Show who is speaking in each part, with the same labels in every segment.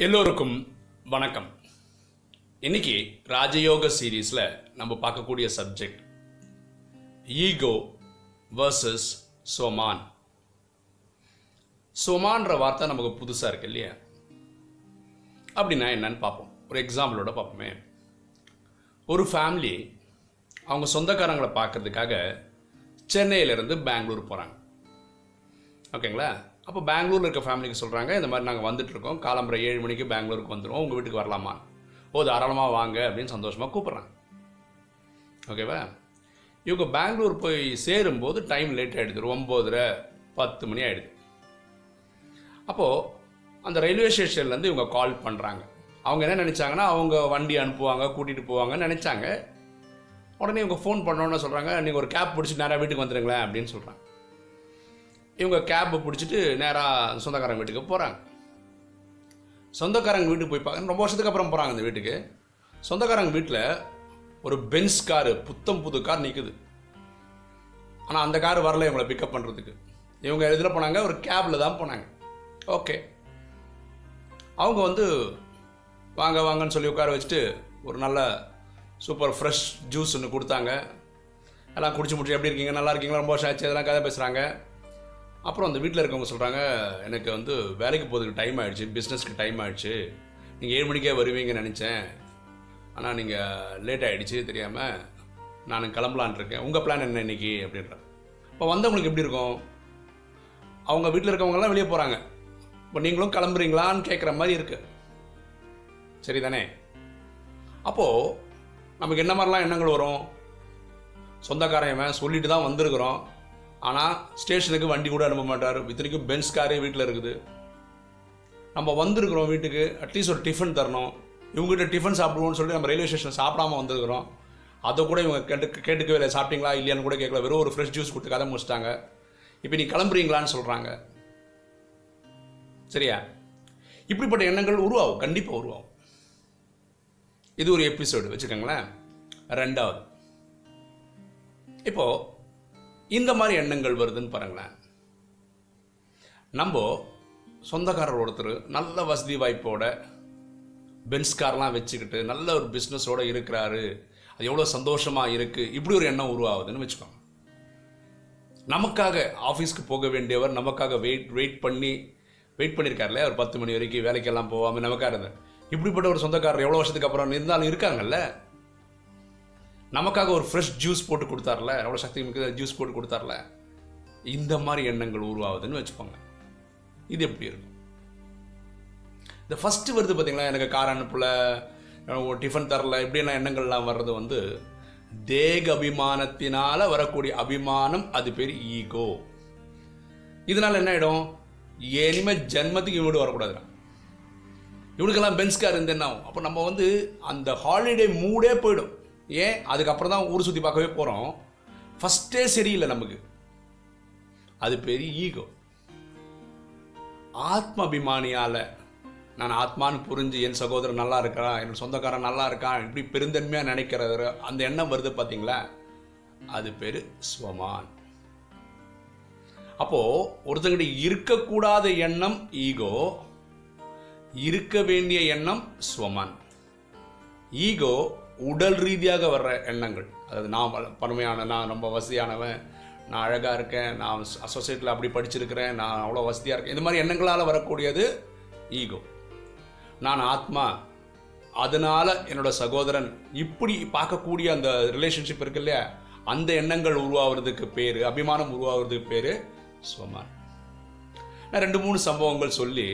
Speaker 1: எல்லோருக்கும் வணக்கம். இன்னைக்கு ராஜயோக சீரீஸில் நம்ம பார்க்கக்கூடிய சப்ஜெக்ட் ஈகோ வர்சஸ் சோமான் சோமான்ற வார்த்தை நமக்கு புதுசாக இருக்கு இல்லையா? அப்படின்னா என்னன்னு பார்ப்போம். ஒரு எக்ஸாம்பிளோட பார்ப்போமே. ஒரு ஃபேமிலி அவங்க சொந்தக்காரங்களை பார்க்கறதுக்காக சென்னையிலேருந்து பெங்களூர் போகிறாங்க ஓகேங்களா? அப்போ பெங்களூரில் இருக்க ஃபேமிலிக்கு சொல்கிறாங்க இந்த மாதிரி நாங்கள் வந்துட்டுருக்கோம். காலம்புரை ஏழு மணிக்கு பெங்களூருக்கு வந்துடுவோம் உங்கள் வீட்டுக்கு வரலாமா ஓ தாராளமாக வாங்க அப்படின்னு சந்தோஷமாக கூப்பிட்றாங்க. ஓகேவா இவங்க பெங்களூர் போய் சேரும்போது டைம் லேட் ஆகிடுது ஒம்போதரை பத்து மணி ஆகிடுது அப்போது அந்த ரயில்வே ஸ்டேஷன்லேருந்து இவங்க கால் பண்ணுறாங்க அவங்க என்ன நினச்சாங்கன்னா அவங்க வண்டி அனுப்புவாங்க கூட்டிகிட்டு போவாங்கன்னு நினச்சாங்க. உடனே இவங்க ஃபோன் பண்ணோன்னு சொல்கிறாங்க நீங்கள் ஒரு கேப் பிடிச்சி நேராக வீட்டுக்கு வந்துடுங்களேன் அப்படின்னு சொல்கிறாங்க இவங்க கேப்பை பிடிச்சிட்டு நேராக சொந்தக்காரங்க வீட்டுக்கு போகிறாங்க சொந்தக்காரங்க வீட்டுக்கு போய் பார்க்க ரொம்ப வருஷத்துக்கு அப்புறம் போகிறாங்க இந்த வீட்டுக்கு. சொந்தக்காரங்க வீட்டில் ஒரு பென்ஸ் காரு புத்தம் புது கார் நிற்குது ஆனால் அந்த கார் வரல இவங்களை பிக்கப் பண்ணுறதுக்கு இவங்க எதில் போனாங்க ஒரு கேபில் தான் போனாங்க. ஓகே அவங்க வந்து வாங்க வாங்கன்னு சொல்லி உட்கார வச்சுட்டு ஒரு நல்ல சூப்பர் ஃப்ரெஷ் ஜூஸ் ஒன்று கொடுத்தாங்க. எல்லாம் குடிச்சு முடிச்சு எப்படி இருக்கீங்க? நல்லா இருக்கீங்களா? ரொம்ப வருஷம் ஆச்சு இதெல்லாம் கதை பேசுகிறாங்க அப்புறம் அந்த வீட்டில் இருக்கவங்க சொல்கிறாங்க எனக்கு வந்து வேலைக்கு போகிறதுக்கு டைம் ஆகிடுச்சு பிஸ்னஸ்க்கு டைம் ஆகிடுச்சு நீங்கள் ஏழு மணிக்கே வருவீங்கன்னு நினச்சேன். ஆனால் நீங்கள் லேட் ஆகிடுச்சு தெரியாமல் நான் கிளம்பலான் இருக்கேன். உங்கள் பிளான் என்ன இன்னைக்கு? அப்படின்ற இப்போ வந்தவங்களுக்கு எப்படி இருக்கும்? அவங்க வீட்டில் இருக்கவங்கலாம் வெளியே போகிறாங்க இப்போ நீங்களும் கிளம்புறீங்களான்னு கேட்குற மாதிரி இருக்கு. சரிதானே? அப்போது நமக்கு என்ன மாதிரிலாம் எண்ணங்கள் வரும்? சொந்தக்காரன் சொல்லிட்டு தான் வந்திருக்கிறோம். ஆனால் ஸ்டேஷனுக்கு வண்டி கூட அனுப்ப மாட்டார். இத்தனைக்கும் பென்ஸ் காரே வீட்டில் இருக்குது. நம்ம வந்திருக்கிறோம் வீட்டுக்கு அட்லீஸ்ட் ஒரு டிஃபன் தரணும். இவங்ககிட்ட டிஃபன் சாப்பிடுவோம்னு சொல்லி நம்ம ரயில்வே ஸ்டேஷன் சாப்பிடாம வந்திருக்கிறோம். அதை கூட இவங்க கேட்டு கேட்டுக்கவே இல்லை. சாப்பிட்டீங்களா இல்லையான்னு கூட கேட்கல. வெறும் ஒரு ஃப்ரெஷ் ஜூஸ் கொடுத்து கதை முடிச்சிட்டாங்க. இப்போ நீ கிளம்புறீங்களான்னு சொல்கிறாங்க சரியா? இப்படிப்பட்ட எண்ணங்கள் உருவாகும். கண்டிப்பாக உருவாகும். இது ஒரு எபிசோடு வச்சுக்கோங்களேன். ரெண்டாவது. இப்போது இந்த மாதிரி எண்ணங்கள் வருதுன்னு பாருங்களேன். நம்ம சொந்தக்காரர் ஒருத்தர் நல்ல வசதி வாய்ப்போட பென்ஸ் கார்லாம் வச்சுக்கிட்டு நல்ல ஒரு பிஸ்னஸோட இருக்கிறாரு. அது எவ்வளோ சந்தோஷமாக இருக்குது இப்படி ஒரு எண்ணம் உருவாகுதுன்னு வச்சுக்கோங்க. நமக்காக ஆஃபீஸ்க்கு போக வேண்டியவர் நமக்காக வெயிட் வெயிட் பண்ணி வெயிட் பண்ணியிருக்காருல்ல ஒரு பத்து மணி வரைக்கும் வேலைக்கெல்லாம் போகாமல் நமக்காக இருந்தார் இப்படிப்பட்ட ஒரு சொந்தக்காரர் எவ்வளோ வருஷத்துக்கு அப்புறம் இருந்தாலும் இருக்காங்கல்ல? நமக்காக ஒரு ஃப்ரெஷ் ஜூஸ் போட்டு கொடுத்தார்ல? அவ்வளோ சக்தி மிக்க ஜூஸ் போட்டு கொடுத்தார்ல? இந்த மாதிரி எண்ணங்கள் உருவாகுதுன்னு வச்சுக்கோங்க. இது எப்படி இருக்கும்? இந்த ஃபஸ்ட்டு வருது பார்த்தீங்களா எனக்கு கார் அனுப்பல டிஃபன் தரல இப்படியெல்லாம் எண்ணங்கள்லாம் வர்றது வந்து தேக அபிமானத்தினால் வரக்கூடிய அபிமானம் அது பேர் ஈகோ இதனால் என்ன ஆகிடும் இனிமேல் ஜென்மத்துக்கு இவனோடு வரக்கூடாதுடா. இவனுக்கெல்லாம் பென்ஸ்கார் இருந்து என்ன ஆகும் அப்போ நம்ம வந்து அந்த ஹாலிடே மூடே போயிடும். ஏன்? அதுக்கப்புறம் தான் ஊர் சுற்றி பார்க்கவே போகிறோம் ஃபஸ்ட்டே சரியில்லை நமக்கு. அது பெரிய ஈகோ ஆத்ம அபிமானியால் நான் ஆத்மான்னு புரிஞ்சு என் சகோதரன் நல்லா இருக்கிறான் என் சொந்தக்காரன் நல்லா இருக்கான் இப்படி பெருந்தன்மையாக நினைக்கிறது அந்த எண்ணம் வருது பார்த்தீங்களா அது பேர் ஸ்வமான். அப்போது ஒருத்தங்கிட்ட இருக்கக்கூடாத எண்ணம் ஈகோ இருக்க வேண்டிய எண்ணம் ஸ்வமான். ஈகோ உடல் ரீதியாக வர்ற எண்ணங்கள். அதாவது நான் பருமையான நான் ரொம்ப வசதியானவன் நான் அழகாக இருக்கேன் நான் சொசைட்டியில் அப்படி படிச்சிருக்கிறேன் நான் அவ்வளோ வசதியாக இருக்கேன். இந்த மாதிரி எண்ணங்களால் வரக்கூடியது ஈகோ நான் ஆத்மா. அதனால் என்னோட சகோதரன் இப்படி பார்க்கக்கூடிய அந்த ரிலேஷன்ஷிப் இருக்கு இல்லையா? அந்த எண்ணங்கள் உருவாகிறதுக்கு பேர் அபிமானம் உருவாகிறதுக்கு பேர் சோமான். நான் ரெண்டு மூணு சம்பவங்கள் சொல்லி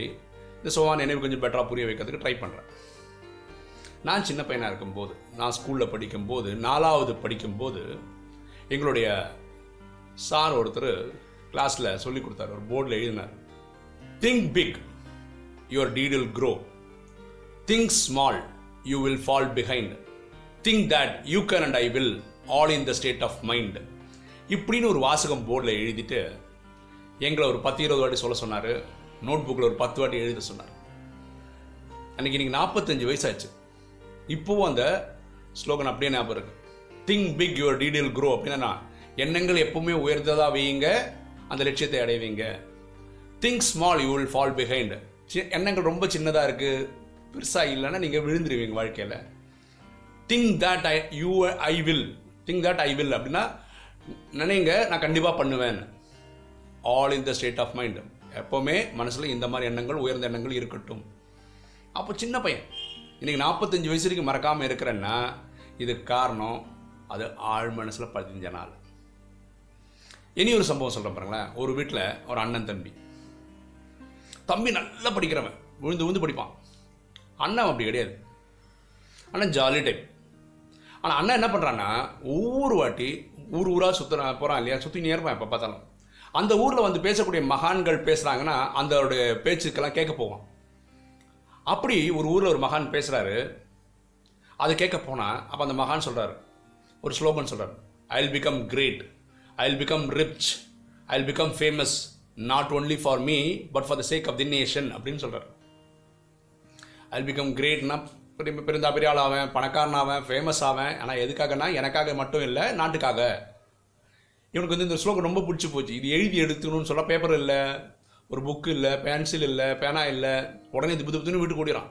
Speaker 1: இந்த சோமான் நினைவு கொஞ்சம் பெட்டராக புரிய வைக்கிறதுக்கு ட்ரை பண்ணுறேன் நான் சின்ன பையனாக இருக்கும்போது நான் ஸ்கூலில் படிக்கும்போது நாலாவது படிக்கும்போது எங்களுடைய சார் ஒருத்தர் கிளாஸில் சொல்லி கொடுத்தாரு. ஒரு போர்டில் எழுதினார். Think big your deed will grow think small you will fall behind think that you can and I will all in the state of mind இப்படின்னு ஒரு வாசகம் போர்டில் எழுதிட்டு எங்களை ஒரு பத்து இருபது வாட்டி சொல்ல சொன்னார். நோட் புக்கில் ஒரு பத்து வாட்டி எழுத சொன்னார். அன்றைக்கி நீங்கள் நாற்பத்தஞ்சு வயசாச்சு. இப்போவும் அந்த ஸ்லோகன் அப்படியே ஞாபகம் இருக்கு. Think big your detail grow அப்படின்னா எண்ணங்கள் எப்பவுமே உயர்ந்ததாக வையுங்க அந்த லட்சியத்தை அடைவீங்க. Think small you will fall behind எண்ணங்கள் ரொம்ப சின்னதாக இருக்குது பெருசாக இல்லைன்னா நீங்கள் விழுந்துருவீங்க வாழ்க்கையில். Think that I you I will think that I will அப்படின்னா நினைங்க நான் கண்டிப்பாக பண்ணுவேன் all in the state of mind எப்போவுமே மனசில் இந்த மாதிரி எண்ணங்கள் உயர்ந்த எண்ணங்கள் இருக்கட்டும். அப்போ சின்ன பையன் இன்றைக்கி நாற்பத்தஞ்சு வயசு வரைக்கும் மறக்காமல் இருக்கிறேன்னா இதுக்கு காரணம் அது ஆழ் மனசில் பதிஞ்ச நாள். இனி ஒரு சம்பவம் சொல்கிறேன் பாருங்களேன். ஒரு வீட்டில் ஒரு அண்ணன் தம்பி. தம்பி நல்லா படிக்கிறவன். விழுந்து விழுந்து படிப்பான். அண்ணன் அப்படி கிடையாது. அண்ணன் ஜாலி டைப் ஆனால் அண்ணன் என்ன பண்ணுறான்னா ஒவ்வொரு வாட்டி ஊர் ஊராக சுற்றுற போகிறான் இல்லையா? சுற்றி இருப்பான் எப்போ பார்த்தாலும். அந்த ஊரில் வந்து பேசக்கூடிய மகான்கள் பேசுகிறாங்கன்னா அந்தோடைய பேச்சுக்கெல்லாம் கேட்க போவான். அப்படி ஒரு ஊரில் ஒரு மகான் பேசுகிறாரு அதை கேட்க போனால் அப்போ அந்த மகான் சொல்கிறாரு ஒரு ஸ்லோகன் சொல்கிறார் I will become great I will become rich I will become famous not only for me but for the sake of the nation அப்படின்னு சொல்கிறார் ஐ வில் பிகம் கிரேட்னா பெரிய பெருந்தா பெரிய ஆள் ஆவேன் பணக்காரன் ஆவேன் ஃபேமஸ் ஆவேன். ஆனால் எதுக்காகனா எனக்காக மட்டும் இல்லை நாட்டுக்காக. இவனுக்கு வந்து இந்த ஸ்லோகம் ரொம்ப பிடிச்சி போச்சு. இது எழுதி எடுத்துக்கணும்னு சொல்ல பேப்பர் இல்லை. ஒரு புக்கு இல்லை பென்சில் இல்லை பேனா இல்லை உடனே இது புது புதுன்னு வீட்டுக்கு ஓடிறான்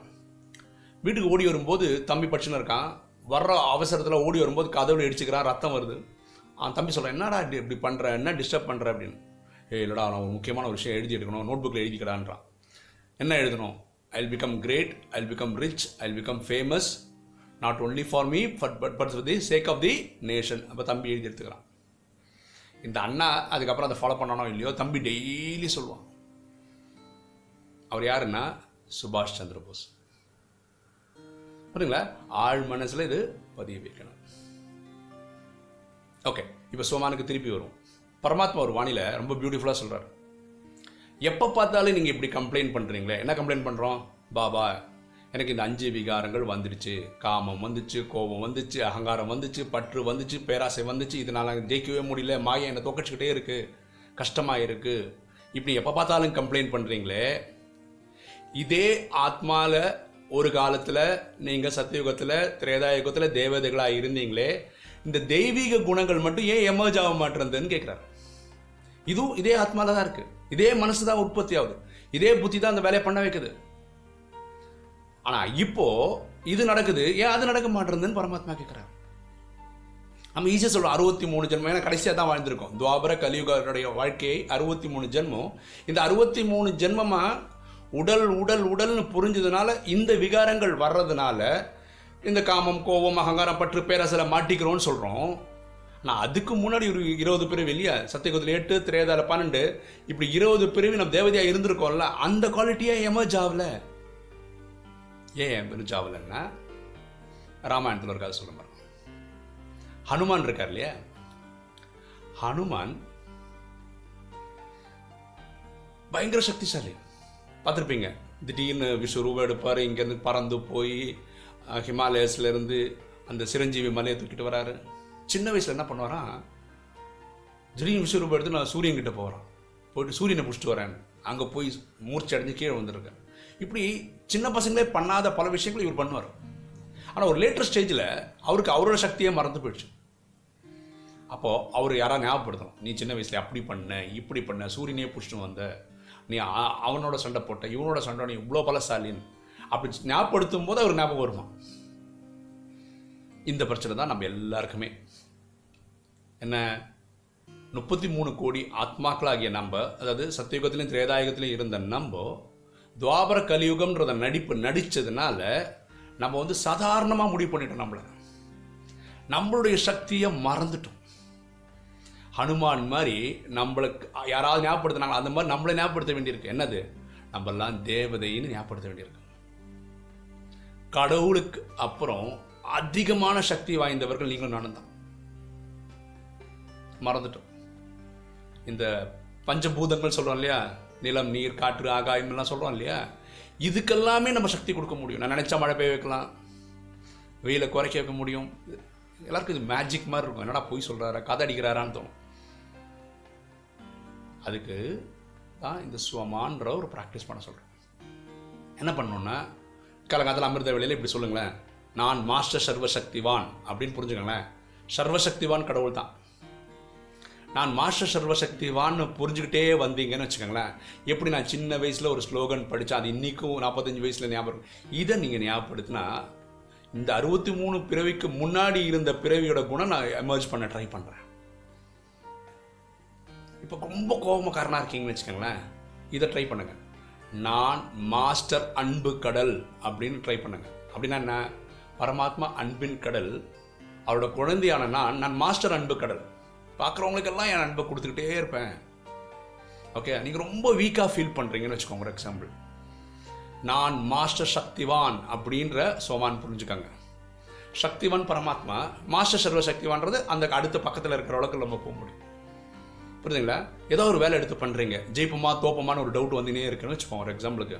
Speaker 1: வீட்டுக்கு ஓடி வரும்போது தம்பி படிச்சுன்னு இருக்கான். வர்ற அவசரத்தில் ஓடி வரும்போது கதவுல இடிச்சுக்கிறான் ரத்தம் வருது. அவன் தம்பி சொல்கிறான் என்னடா இப்படி இப்படி பண்ணுற என்ன டிஸ்டர்ப் பண்ணுற அப்படின்னு. ஏ இல்லைடா நான் ஒரு முக்கியமான ஒரு விஷயம் எழுதி எடுக்கணும். நோட் புக்கில் எழுதிக்கிறான்றான். என்ன எழுதணும்? I will become great I will become rich I will become famous not only for me but but but the sake of the nation அப்போ தம்பி எழுதி எடுத்துக்கிறான். இந்த அண்ணா அதுக்கப்புறம் அதை ஃபாலோ பண்ணானோ இல்லையோ தம்பி டெய்லி சொல்லுவான். அவர் யாருன்னா? சுபாஷ் சந்திர போஸ். புரியுங்களா ஆழ் மனசில் இது பதிய வைக்கணும். ஓகே இப்போ சோமானுக்கு திருப்பி வரும். பரமாத்மா ஒரு வானிலை ரொம்ப பியூட்டிஃபுல்லாக சொல்கிறார் எப்போ பார்த்தாலும் நீங்கள் இப்படி கம்ப்ளைண்ட் பண்ணுறீங்களே என்ன கம்ப்ளைண்ட் பண்ணுறோம் பாபா எனக்கு இந்த அஞ்சு விகாரங்கள் வந்துடுச்சு. காமம் வந்துச்சு கோபம் வந்துச்சு அகங்காரம் வந்துச்சு பற்று வந்துச்சு பேராசை வந்துச்சு. இதனால் ஜெயிக்கவே முடியல. மாயை என்னை தோக்கடிச்சுக்கிட்டே இருக்குது கஷ்டமாக இருக்குது இப்படி எப்போ பார்த்தாலும் கம்ப்ளைண்ட் பண்ணுறீங்களே இதே ஆத்மால ஒரு காலத்தில் நீங்கள் சத்தியுகத்தில் திரேதாயுகத்தில் தேவதைகளாக இருந்தீங்களே இந்த தெய்வீக குணங்கள் மட்டும் ஏன் எமர்ஜ் ஆக மாட்டேறதுன்னு கேட்குறாரு இதுவும் இதே ஆத்மால தான் இருக்கு. இதே மனசு தான் உற்பத்தி ஆகுது. இதே புத்தி தான் அந்த வேலையை பண்ண வைக்குது. ஆனா இப்போ இது நடக்குது. ஏன் அது நடக்க மாட்டேறதுன்னு பரமாத்மா கேட்குறாரு நம்ம ஈஸியாக சொல்லுவோம் அறுபத்தி மூணு ஜென்மம். ஏன்னா கடைசியாக தான் வாழ்ந்திருக்கோம். துவாபர கலியுகருடைய வாழ்க்கையை அறுபத்தி மூணு ஜென்மம். இந்த அறுபத்தி மூணு ஜென்மமாக உடல் உடல் உடல்னு புரிஞ்சதுனால இந்த விகாரங்கள் வர்றதுனால இந்த காமம் கோபம் அகங்காரம் பற்று பேரசில் மாட்டிக்கிறோன்னு சொல்கிறோம் ஆனால் அதுக்கு முன்னாடி ஒரு இருபது பிரிவு இல்லையா? சத்தியகுதில் எட்டு திரேதால பன்னெண்டு. இப்படி இருபது பிரிவு நம்ம தேவதையாக இருந்திருக்கோம்ல அந்த குவாலிட்டியாக எமர்ஜ் ஆகல. ஏன் எமர்ஜ் ஆகலைன்னா ராமாயணத்தில் ஒரு கதை சொல்ல ஹனுமான் இருக்கார் இல்லையா? ஹனுமான் பயங்கர சக்திசாலி. பார்த்துருப்பீங்க. திடீர்னு விஸ்வரூபம் எடுப்பார் இங்கேருந்து பறந்து போய் ஹிமாலயஸ்லேருந்து அந்த சிரஞ்சீவி மலையை தூக்கிட்டு வராரு. சின்ன வயசுல என்ன பண்ணுவாரான் திடீர்னு விஸ்வரூபம் எடுத்து நான் சூரியன் கிட்ட போகிறேன் போயிட்டு சூரியனை பிடிச்சிட்டு வரேன். அங்கே போய் மூர்ச்சி அடைஞ்சு கீழே வந்திருக்கேன் இப்படி சின்ன பசங்களே பண்ணாத பல விஷயங்கள் இவர் பண்ணுவார். ஆனால் ஒரு லேட்டர் ஸ்டேஜில் அவருக்கு அவரோட சக்தியே மறந்து போயிடுச்சு. அப்போது அவர் யாராவது ஞாபகப்படுத்தணும்? நீ சின்ன வயசில் அப்படி பண்ண இப்படி பண்ண சூரியனே பிடிச்சிட்டு வந்த. நீ அவனோட சண்டை போட்ட இவனோட சண்டை நீ இவ்வளோ பலசாலின்னு அப்படி ஞாபகப்படுத்தும் போது அவர் ஞாபகம் வருமா? இந்த பிரச்சனை தான் நம்ம எல்லாருக்குமே. என்ன? முப்பத்தி மூணு கோடி ஆத்மாக்களாகிய நம்ம அதாவது சத்தியுகத்திலையும் திரேதாயுகத்திலையும் இருந்த நம்ம துவாபர கலியுகம்ன்றத நடிப்பு நடித்ததுனால நம்ம வந்து சாதாரணமாக முடிவு பண்ணிட்டோம் நம்மளை. நம்மளுடைய சக்தியை மறந்துட்டோம். ஹனுமான் மாதிரி நம்மளுக்கு யாராவது ஞாபகப்படுத்தினாங்க அந்த மாதிரி நம்மளை ஞாபகப்படுத்த வேண்டியிருக்கு. என்னது? நம்மெல்லாம் தேவதைன்னு ஞாபகப்படுத்த வேண்டியிருக்கு. கடவுளுக்கு அப்புறம் அதிகமான சக்தி வாய்ந்தவர்கள் நீங்களும் நானும் தான். மறந்துட்டோம். இந்த பஞ்சபூதங்கள் சொல்கிறோம் இல்லையா? நிலம் நீர் காற்று ஆகாயம் எல்லாம் சொல்கிறோம் இல்லையா? இதுக்கெல்லாமே நம்ம சக்தி கொடுக்க முடியும். நான் நினச்சா மழை பெய்ய வைக்கலாம். வெயிலை குறைக்க வைக்க முடியும். எல்லாருக்கும் இது மேஜிக் மாதிரி இருக்கும். என்னடா போய் சொல்கிறாரா கதை அடிக்கிறாரான்னு தோணும். அதுக்கு தான் இந்த சுவமான்ற ஒரு ப்ராக்டிஸ் பண்ண சொல்கிறேன் என்ன பண்ணணுன்னா காலங்காலத்தில் அமிர்த வேலையில் இப்படி சொல்லுங்களேன். நான் மாஸ்டர் சர்வசக்திவான் அப்படின்னு புரிஞ்சுக்கங்களேன். சர்வசக்திவான் கடவுள் தான். நான் மாஸ்டர் சர்வசக்திவான்னு புரிஞ்சுக்கிட்டே வந்தீங்கன்னு வச்சுக்கோங்களேன். எப்படி நான் சின்ன வயசில் ஒரு ஸ்லோகன் படித்தேன் அது இன்றைக்கும் நாற்பத்தஞ்சு வயசில் ஞாபகம் இதை நீங்கள் ஞாபகப்படுத்தினா இந்த அறுபத்தி மூணு பிறவிக்கு முன்னாடி இருந்த பிறவியோட குணம் நான் எமர்ஜ் பண்ண ட்ரை பண்ணுறேன் இப்போ ரொம்ப கோபமக்காரனாக இருக்கீங்கன்னு வச்சுக்கோங்களேன். இதை ட்ரை பண்ணுங்க. நான் மாஸ்டர் அன்பு கடல் அப்படின்னு ட்ரை பண்ணுங்க. அப்படின்னா என்ன? பரமாத்மா அன்பின் கடல் அவரோட குழந்தையான நான் நான் மாஸ்டர் அன்பு கடல். பார்க்குறவங்களுக்கெல்லாம் என் அன்பை கொடுத்துக்கிட்டே இருப்பேன். ஓகே நீங்கள் ரொம்ப வீக்காக ஃபீல் பண்ணுறீங்கன்னு வச்சுக்கோங்க ஒரு எக்ஸாம்பிள் நான் மாஸ்டர் சக்திவான் அப்படின்ற சோமான் புரிஞ்சுக்கோங்க. சக்திவான் பரமாத்மா மாஸ்டர் சர்வ சக்திவான்றது அந்த அடுத்த பக்கத்தில் இருக்கிற அளவுக்கு நம்ம போக முடியும். புரியுதுங்களா? ஏதோ ஒரு வேலை எடுத்து பண்ணுறீங்க ஜெயிப்போமா தோப்போமான்னு ஒரு டவுட் வந்துனே இருக்குன்னு வச்சுப்போம் ஒரு எக்ஸாம்பிளுக்கு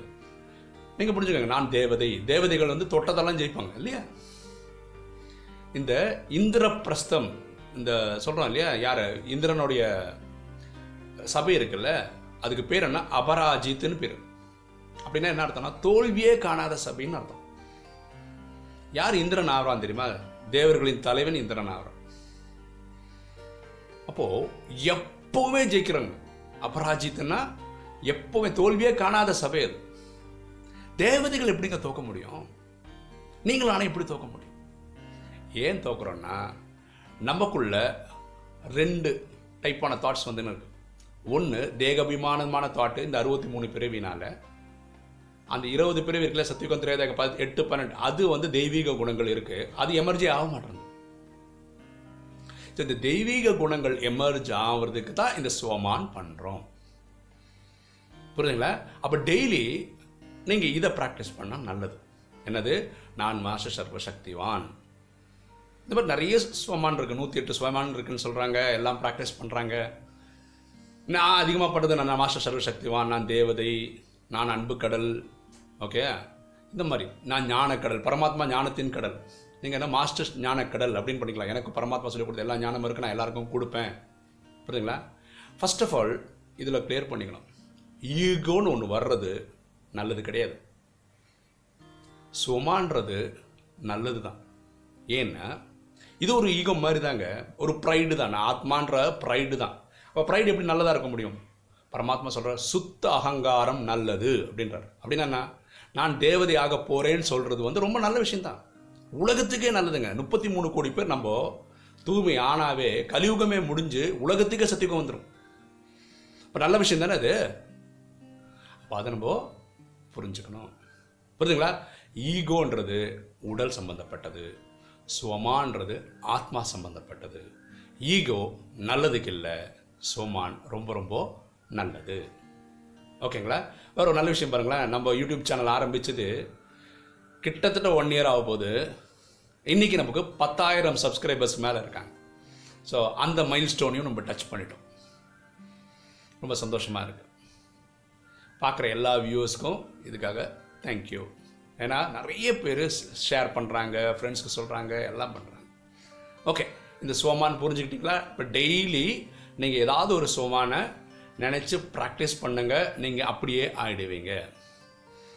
Speaker 1: நீங்கள் புரிஞ்சுக்கோங்க நான் தேவதை. தேவதைகள் வந்து தொட்டதெல்லாம் ஜெயிப்பாங்க இல்லையா? இந்த இந்திரபிரஸ்தம் இந்த சொல்கிறோம் இல்லையா யார்? இந்திரனுடைய சபை இருக்குல்ல அதுக்கு பேர் என்ன? அபராஜித்துன்னு பேர். அப்படின்னா என்ன அர்த்தம்னா தோல்வியே காணாத சபைன்னு அர்த்தம். யார் இந்திரன் ஆகிறான் தெரியுமா? தேவர்களின் தலைவன் இந்திரன் ஆகிறான். அப்போ எப்பவுமே ஜெயிக்கிறாங்க அபராஜித்துன்னா எப்பவுமே தோல்வியே காணாத சபை அது தேவதைகள் எப்படிங்க தோக்க முடியும்? நீங்களும் ஆனால் எப்படி தோக்க முடியும்? ஏன் தோக்குறோன்னா நமக்குள்ள ரெண்டு டைப்பான தாட்ஸ் வந்து இருக்கு. ஒன்று தேகாபிமானமான தாட்டு இந்த அறுபத்தி மூணு பிறவினால. அந்த இருபது பிறவி இருக்குல்ல சத்தியுகம் திரேதாக பத்து எட்டு பன்னெண்டு அது வந்து தெய்வீக குணங்கள் இருக்குது அது எமர்ஜி ஆக மாட்டேங்குது. இந்த தெய்வீக குணங்கள் எமர்ஜ் ஆகிறதுக்கு தான் இந்த சோமான் பண்ணுறோம் புரியுதுங்களா? அப்போ டெய்லி நீங்கள் இதை ப்ராக்டிஸ் பண்ணால் நல்லது. என்னது? நான் மாஸ்டர் சர்வசக்திவான். இந்த மாதிரி நிறைய சுவமான் இருக்குது நூற்றி எட்டு சுவமான் இருக்குன்னு சொல்கிறாங்க எல்லாம் ப்ராக்டிஸ் பண்ணுறாங்க நான் அதிகமாக படுறது நான் மாஸ்டர் சர்வசக்திவான் நான் தேவதை நான் அன்பு கடல். ஓகே இந்த மாதிரி. நான் ஞானக்கடல் பரமாத்மா ஞானத்தின் கடல். நீங்கள் என்ன மாஸ்டர் ஞானக்கடல் அப்படின்னு பண்ணிக்கலாம். எனக்கு பரமாத்மா சொல்லிக் கொடுத்த எல்லா ஞானமும் இருக்கு நான் எல்லாருக்கும் கொடுப்பேன். புரியுதுங்களா? ஃபர்ஸ்ட் ஆஃப் ஆல் இதில் கிளியர் பண்ணிக்கணும். ஈகோன்னு ஒன்று வர்றது நல்லது கிடையாது. சுமான்றது நல்லது தான் ஏன்னா இது ஒரு ஈகோ மாதிரி தாங்க ஒரு ப்ரைடு தான். நான் ஆத்மான்ற ப்ரைடு தான். அப்போ ப்ரைடு எப்படி நல்லதாக இருக்க முடியும்? பரமாத்மா சொல்கிறார் சுத்த அகங்காரம் நல்லது அப்படின்றார். அப்படின்னா நான் தேவதை போகிறேன்னு சொல்கிறது வந்து ரொம்ப நல்ல விஷயம்தான். உலகத்துக்கே நல்லதுங்க. முப்பத்தி மூணு கோடி பேர் நம்ம தூய்மை ஆனாவே கலியுகமே முடிஞ்சு உலகத்துக்கே சத்தியுகம் வந்துடும் இப்போ நல்ல விஷயம் தானே அது? அப்போ அதை நம்ம புரிஞ்சுக்கணும். புரியுதுங்களா ஈகோன்றது உடல் சம்பந்தப்பட்டது. சுவமான்றது ஆத்மா சம்பந்தப்பட்டது. ஈகோ நல்லதுக்கு இல்லை சோமான் ரொம்ப ரொம்ப நல்லது. ஓகேங்களா? வேறு ஒரு நல்ல விஷயம் பாருங்களேன். நம்ம யூடியூப் சேனல் ஆரம்பிச்சது கிட்டத்தட்ட ஒன் இயர் ஆக போது இன்னைக்கு நமக்கு பத்தாயிரம் சப்ஸ்கிரைபர்ஸ் மேலே இருக்காங்க. ஸோ அந்த மைல் ஸ்டோனையும் நம்ம டச் பண்ணிட்டோம். ரொம்ப சந்தோஷமாக இருக்குது பார்க்குற எல்லா வியூவர்ஸ்க்கும் இதுக்காக தேங்க்யூ ஏன்னா நிறைய பேர் ஷேர் பண்ணுறாங்க ஃப்ரெண்ட்ஸ்க்கு சொல்கிறாங்க எல்லாம் பண்ணுறாங்க ஓகே இந்த சோமான்னு புரிஞ்சுக்கிட்டீங்களா? இப்போ டெய்லி நீங்கள் ஏதாவது ஒரு சோமானை நினச்சி ப்ராக்டிஸ் பண்ணுங்கள் நீங்கள் அப்படியே ஆகிடுவீங்க